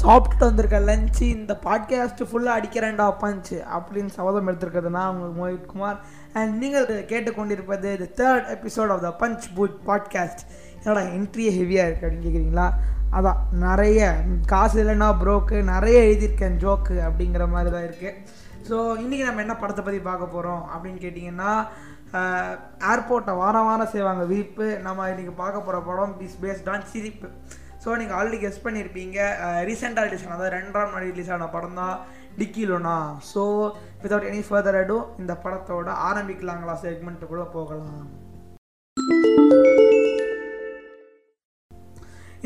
சாப்பிட்டுட்டு வந்திருக்க லஞ்சு இந்த பாட்காஸ்ட் ஃபுல்லாக அடிக்கிறேன்டா பஞ்ச் அப்படின்னு சபதம் எடுத்திருக்கிறது நான் மோஹித் குமார். அண்ட் நீங்கள் கேட்டுக்கொண்டிருப்பது the third episode of the punch boot podcast என்னோட என்ட்ரியே ஹெவியாக இருக்குது அப்படின்னு கேட்குறீங்களா? அதான் நிறைய காசு இல்லைன்னா ப்ரோக்கு நிறைய எழுதியிருக்கேன் ஜோக்கு அப்படிங்கிற மாதிரி தான் இருக்குது ஸோ இன்றைக்கி நம்ம என்ன படத்தை பற்றி பார்க்க போகிறோம் அப்படின்னு கேட்டிங்கன்னா ஏர்போர்ட்டை வாரம் வாரம் செய்வாங்க விரிப்பு. நம்ம இன்றைக்கி பார்க்க போகிற படம் இஸ் பேஸ்ட் ஆன் சிரிப்பு. ஸோ நீங்கள் ஆல்ரெடி கெஸ் பண்ணியிருப்பீங்க ரீசெண்டாக ரிலீஸ் ஆன அதாவது ரெண்டாம் நாள் ரிலீஸ் ஆன படம் தான் Dikkiloona so without any further ado இந்த படத்தோட ஆரம்பிக்கலாங்களா செக்மெண்ட்டுக்குள்ளே போகலாம்.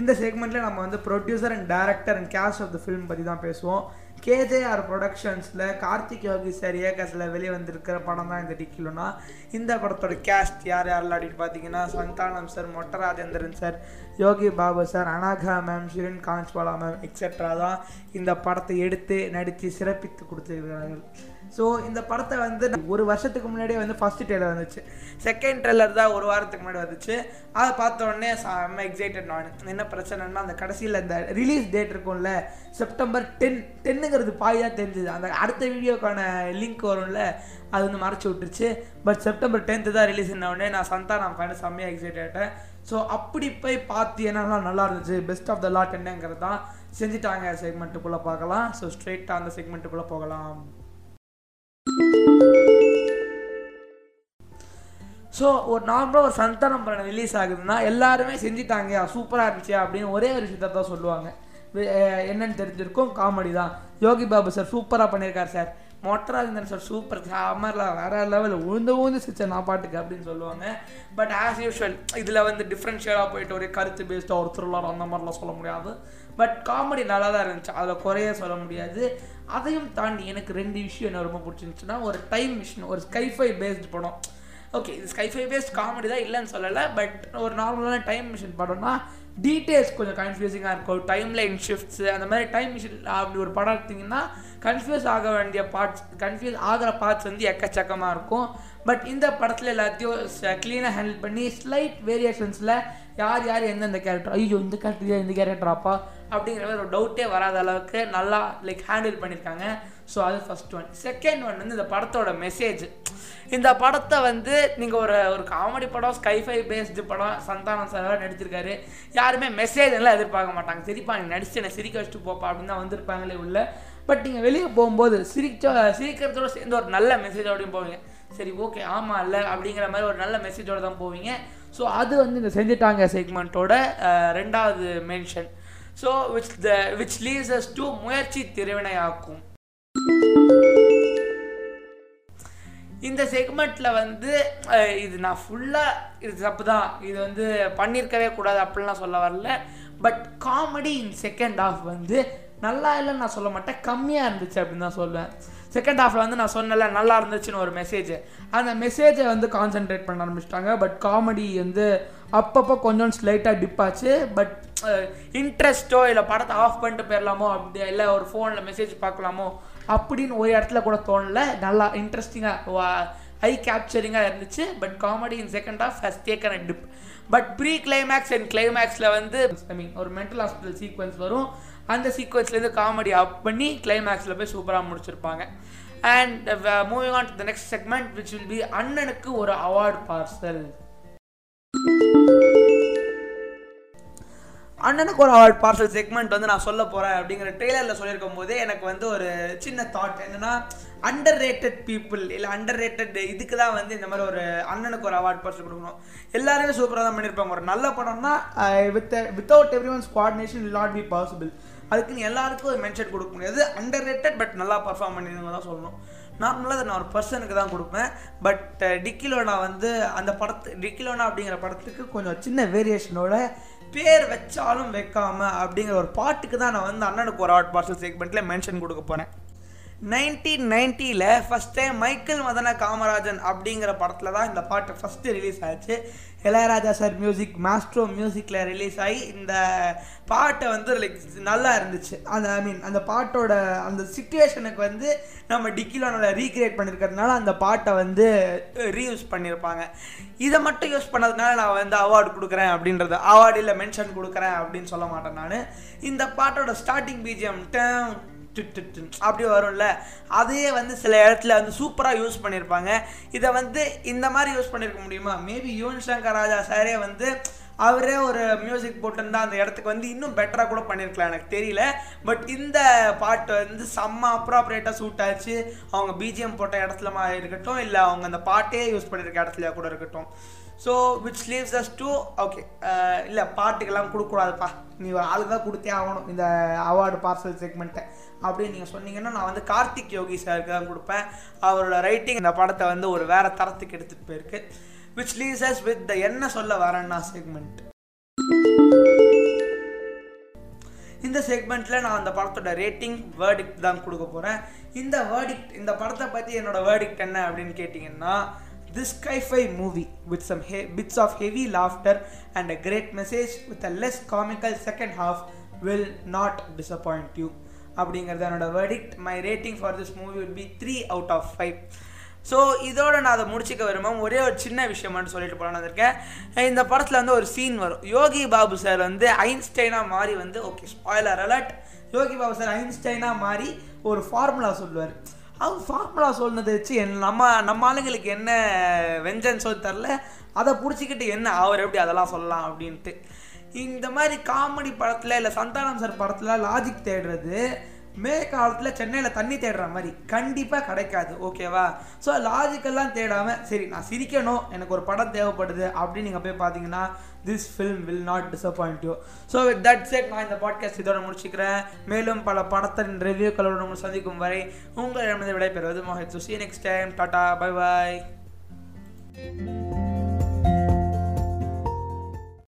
இந்த செக்மெண்ட்டில் நம்ம வந்து producer and director and cast of the film பற்றி தான் பேசுவோம். கேஜேஆர் ப்ரொடக்ஷன்ஸில் கார்த்திக் யோகி சார் ஏகஸில் வெளியே வந்திருக்கிற படம் தான் இந்த டிக்கிலுனா இந்த படத்தோட கேஸ்ட் யார் யாரெல்லாம் அப்படின்னு பார்த்தீங்கன்னா Santhanam sir Motta Rajendran sir Yogi Babu sir Anagha ma'am Shirin Kanchwala ma'am etcetera தான் இந்த படத்தை எடுத்து நடித்து சிறப்பித்து கொடுத்துருக்கிறார்கள். ஸோ இந்த படத்தை வந்து ஒரு வருஷத்துக்கு முன்னாடியே வந்து ஃபஸ்ட்டு ட்ரெய்லர் வந்துச்சு. செகண்ட் ட்ரெய்லர் தான் ஒரு வாரத்துக்கு முன்னாடி வந்துச்சு. அதை பார்த்த உடனே செம்ம எக்ஸைட்டட் நான். என்ன பிரச்சனைன்னா அந்த கடைசியில் இந்த ரிலீஸ் டேட் இருக்கும்ல செப்டம்பர் டென் டென்னு டென்னுங்கிறது பாய் தான் தெரிஞ்சுது. அந்த அடுத்த வீடியோக்கான லிங்க் வரும்ல அது வந்து மறைச்சி விட்டுருச்சு. பட் செப்டம்பர் டென்த்து தான் ரிலீஸ் பண்ண உடனே நான் சந்தானம் ஃபேன் செம்மையாக எக்ஸைட் ஆகிட்டேன் ஸோ அப்படி போய் பார்த்து என்னெல்லாம் நல்லா இருந்துச்சு. பெஸ்ட் ஆஃப் த லாட் என்னங்கிறது தான் செஞ்சுட்டாங்க செக்மெண்ட்டுக்குள்ளே பார்க்கலாம். ஸோ ஸ்ட்ரெயிட்டாக அந்த செக்மெண்ட்டுக்குள்ளே போகலாம். ஸோ ஒரு நார்மலாக ஒரு சந்தானம் படம் ரிலீஸ் ஆகுதுன்னா எல்லாருமே செஞ்சிட்டாங்க சூப்பராக இருந்துச்சு அப்படின்னு ஒரே ஒரு விஷயத்த தான் சொல்லுவாங்க. என்னன்னு தெரிஞ்சிருக்கும். காமெடி தான். யோகி பாபு சார் சூப்பராக பண்ணியிருக்கார் சார் மொட்டராஜந்தன் சார் சூப்பர் சாமரில் வேற லெவலில் உழுந்து உழுந்து சிச்ச நான் பாட்டுக்கு அப்படின்னு சொல்லுவாங்க. பட் ஆஸ் யூஷுவல் இதில் வந்து டிஃப்ரென்ஷியலாக போயிட்டு ஒரு கருத்து பேஸ்டாக ஒரு திருவிழா அந்த மாதிரிலாம் சொல்ல முடியாது. பட் காமெடி நல்லா தான் இருந்துச்சு. அதில் குறைய சொல்ல முடியாது. அதையும் தாண்டி எனக்கு ரெண்டு விஷயம் என்ன ரொம்ப பிடிச்சிருந்துச்சுன்னா ஒரு டைம் மிஷின் ஒரு ஸ்கைஃபை பேஸ்டு படம். ஓகே இது ஸ்கைஃபை பேஸ்ட் காமெடி தான் இல்லைன்னு சொல்லலை பட் ஒரு நார்மலான டைம் மிஷின் படம்னா டீட்டெயில்ஸ் கொஞ்சம் கன்ஃபியூசிங்காக இருக்கும். டைம் லைன் ஷிஃப்ட்ஸு அந்த மாதிரி டைம் மிஷின் அப்படி ஒரு படம் எடுத்திங்கன்னா கன்ஃபியூஸ் ஆக வேண்டிய பார்ட்ஸ் கன்ஃபியூஸ் ஆகிற பார்ட்ஸ் வந்து எக்கச்சக்கமாக இருக்கும். பட் இந்த படத்தில் எல்லாத்தையும் க்ளீனாக ஹேண்டில் பண்ணி ஸ்லைட் வேரியேஷன்ஸில் யார் யார் எந்தெந்த கேரக்டர் ஐயோ இந்த கேரக்டர் இந்த கேரக்டராப்பா அப்படிங்கிற மாதிரி ஒரு டவுட்டே வராத அளவுக்கு நல்லா லைக் ஹேண்டில் பண்ணியிருக்காங்க. ஸோ அது ஃபஸ்ட் ஒன் செகண்ட் ஒன் வந்து இந்த படத்தோட மெசேஜ் இந்த படத்தை வந்து நீங்கள் ஒரு ஒரு காமெடி படம் ஸ்கைஃபை பேஸ்டு படம் சந்தானம் சார் நடிச்சிருக்காரு. யாருமே மெசேஜ் எல்லாம் எதிர்பார்க்க மாட்டாங்க. சரிப்பா நடிச்சு என்னை சிரிக்க வச்சுட்டு போப்பா அப்படின்னு தான் வந்திருப்பாங்களே உள்ள. பட் நீங்கள் வெளியே போகும்போது சிரிச்ச சிரிக்கிறதோட சேர்ந்து ஒரு நல்ல மெசேஜோடையும் போவீங்க. சரி ஓகே ஆமாம் இல்லை அப்படிங்கிற மாதிரி ஒரு நல்ல மெசேஜோட தான் போவீங்க. ஸோ அது வந்து இந்த செஞ்சுட்டாங்க செக்மெண்ட்டோட ரெண்டாவது mention so which the which leaves us to முயற்சி திருவினையாக்கும். இந்த செக்மெண்ட்டில் வந்து இது நான் ஃபுல்லாக இது தப்பு தான் இது வந்து பண்ணியிருக்கவே கூடாது அப்படிலாம் சொல்ல வரல. But comedy in second half வந்து நல்லா இல்லைன்னு நான் சொல்ல மாட்டேன். கம்மியாக இருந்துச்சு அப்படின்னு தான் சொல்லுவேன் செகண்ட் ஹாஃபில் வந்து நான் சொன்னல நல்லா இருந்துச்சுன்னு ஒரு மெசேஜ் அந்த மெசேஜை வந்து கான்சென்ட்ரேட் பண்ண ஆரம்பிச்சிட்டாங்க. பட் காமெடி வந்து அப்பப்போ கொஞ்சம் ஸ்லைட்டாக டிப் ஆச்சு. பட் இன்ட்ரெஸ்ட்டோ இல்லை படத்தை ஆஃப் பண்ணிட்டு போயிடலாமோ அப்படி இல்லை ஒரு ஃபோனில் மெசேஜ் பார்க்கலாமோ அப்படின்னு ஒரு இடத்துல கூட தோணல. நல்லா இன்ட்ரெஸ்டிங்காக ஹை கேப்சரிங்காக இருந்துச்சு. But comedy in second half has taken and dip but pre climax and கிளைமேக்ஸில் வந்து ஐ மீன் ஒரு மென்டல் ஹாஸ்பிட்டல் சீக்வன்ஸ் வரும். அந்த சீக்வன்ஸ்லேருந்து காமெடி அப் பண்ணி கிளைமேக்ஸில் போய் சூப்பராக முடிச்சிருப்பாங்க. And moving on to the next segment which will be அண்ணனுக்கு ஒரு அவார்டு பார்சல் அண்ணனுக்கு ஒரு அவார்ட் பார்சல் செக்மெண்ட் வந்து நான் சொல்ல போகிறேன் அப்படிங்கிற ட்ரெய்லரில் சொல்லியிருக்கும் போதே எனக்கு வந்து ஒரு சின்ன தாட் என்னென்னா அண்டர் ரேட்டட் பீப்புள் இல்லை அண்டர் ரேட்டட் இதுக்கு தான் வந்து இந்த மாதிரி ஒரு அண்ணனுக்கு ஒரு அவார்ட் பார்சல் கொடுக்கணும். எல்லாருமே சூப்பராக தான் பண்ணியிருப்பாங்க. ஒரு நல்ல படம்னா with without everyone's coordination will not be possible அதுக்குன்னு எல்லாருக்கும் ஒரு மென்ஷன் கொடுக்க முடியாது. அண்டர் ரேட்டட் பட் நல்லா பர்ஃபார்ம் பண்ணியிருந்தவங்க தான் சொல்லணும். நார்மலாக அதை நான் ஒரு பர்சனுக்கு தான் கொடுப்பேன். பட் டிக்கிலோனா வந்து அந்த படத்து டிக்கிலோனா அப்படிங்கிற படத்துக்கு கொஞ்சம் சின்ன வேரியேஷனோட பேர் வச்சாலும் வைக்காம அப்படிங்கிற ஒரு பாட்டுக்கு தான் நான் வந்து அண்ணனுக்கு ஒரு ஆர்ட் பார்சல் செக்மெண்ட்டில் மென்ஷன் கொடுக்க போகிறேன் nineteen நைன்ட்டியில் first time Michael Madana Kamarajan அப்படிங்கிற படத்தில் தான் இந்த பாட்டு ஃபஸ்ட்டு ரிலீஸ் ஆச்சு. இளையராஜா சார் மியூசிக் மாஸ்ட்ரோ மியூசிக்கில் ரிலீஸ் ஆகி இந்த பாட்டை வந்து லைக் நல்லா இருந்துச்சு. அந்த ஐ மீன் அந்த பாட்டோட அந்த சுச்சுவேஷனுக்கு வந்து நம்ம டிக்கிலோனில் ரீக்ரியேட் பண்ணியிருக்கிறதுனால அந்த பாட்டை வந்து ரீயூஸ் பண்ணியிருப்பாங்க இதை மட்டும் யூஸ் பண்ணதுனால நான் வந்து அவார்டு கொடுக்குறேன் அப்படின்றது அவார்டு இல்லை மென்ஷன் கொடுக்குறேன் அப்படின்னு சொல்ல மாட்டேன் நான். இந்த பாட்டோட ஸ்டார்டிங் பிஜிஎம் டேம் அப்படி வரும்ல. அதையே வந்து சில இடத்துல வந்து சூப்பராக யூஸ் பண்ணியிருப்பாங்க. இதை வந்து இந்த மாதிரி யூஸ் பண்ணியிருக்க முடியுமா? மேபி யுவன் சங்கர் ராஜா சாரே வந்து அவரே ஒரு மியூசிக் போட்டிருந்தா அந்த இடத்துக்கு வந்து இன்னும் பெட்டராக கூட பண்ணியிருக்கலாம் எனக்கு தெரியல. பட் இந்த பாட்டு வந்து செம்ம அப்ராப்ரேட்டாக சூட் ஆச்சு. அவங்க பிஜிஎம் போட்ட இடத்துல மா- இருக்கட்டும் இல்லை அவங்க அந்த பாட்டே யூஸ் பண்ணியிருக்க இடத்துல கூட இருக்கட்டும். So which leaves us to okay இல்லை பாட்டுக்கெல்லாம் கொடுக்கக்கூடாதுப்பா. நீ ஆளுக்கு தான் கொடுத்தே ஆகணும். இந்த அவார்டு பார்சல் செக்மெண்ட்டை அப்படின்னு நீங்கள் சொன்னீங்கன்னா நான் வந்து கார்த்திக் யோகி சாருக்கு தான் கொடுப்பேன். அவரோட ரைட்டிங் இந்த படத்தை வந்து ஒரு வேறு தரத்துக்கு எடுத்துகிட்டு போயிருக்கு. Which leaves us with the என்ன சொல்ல வரேன்னா செக்மெண்ட் இந்த செக்மெண்ட்டில் நான் அந்த படத்தோட ரேட்டிங் வேர்டிக்ட் தான் கொடுக்க போகிறேன் இந்த வேர்டிக்ட் இந்த படத்தை பற்றி என்னோடய வேர்டிக்ட் என்ன அப்படின்னு கேட்டிங்கன்னா this scifi movie with some he- bits of heavy laughter and a great message with a less comical second half will not disappoint you அப்படிங்கிறது என்னோட verdict my rating for this movie will be three out of five so இதோட நான் அதை முடிச்சுக்க விரும்பும் ஒரே ஒரு சின்ன விஷயம் மட்டும் சொல்லிட்டு போகலான்னு இருக்கேன் இந்த படத்தில் வந்து ஒரு சீன் வரும். யோகி பாபு சார் வந்து ஐன்ஸ்டைனாக மாறி வந்து okay spoiler alert Yogi Babu sir ஐன்ஸ்டைனாக மாறி ஒரு ஃபார்முலா சொல்லுவார். அது ஃபார்முலா சொன்னதை வச்சு என் நம்ம நம்ம ஆளுங்களுக்கு என்ன வெஞ்சன் சொல்லி தரல அதை பிடிச்சிக்கிட்டு என்ன அவர் எப்படி அதெல்லாம் சொல்லலாம் அப்படின்ட்டு. இந்த மாதிரி காமெடி படத்தில் இல்லை சந்தானம் சார் படத்தில் லாஜிக் தேடுறது மே காலத்தில் சென்னையில் தண்ணி தேடுற மாதிரி கண்டிப்பாக கிடைக்காது ஓகேவா ஸோ லாஜிக்கெல்லாம் தேடாமல் சரி நான் சிரிக்கணும் எனக்கு ஒரு படம் தேவைப்படுது அப்படின்னு நீங்கள் போய் பார்த்தீங்கன்னா this film will not disappoint you so with that said நான் இந்த பாட்காஸ்ட் இதோட முடிச்சுக்கிறேன். மேலும் பல படத்தின் ரிவ்யூக்களோட உங்களை சந்திக்கும் வரை உங்களிடமிருந்து விடைபெறுவது Mohit Suchi next time tata bye bye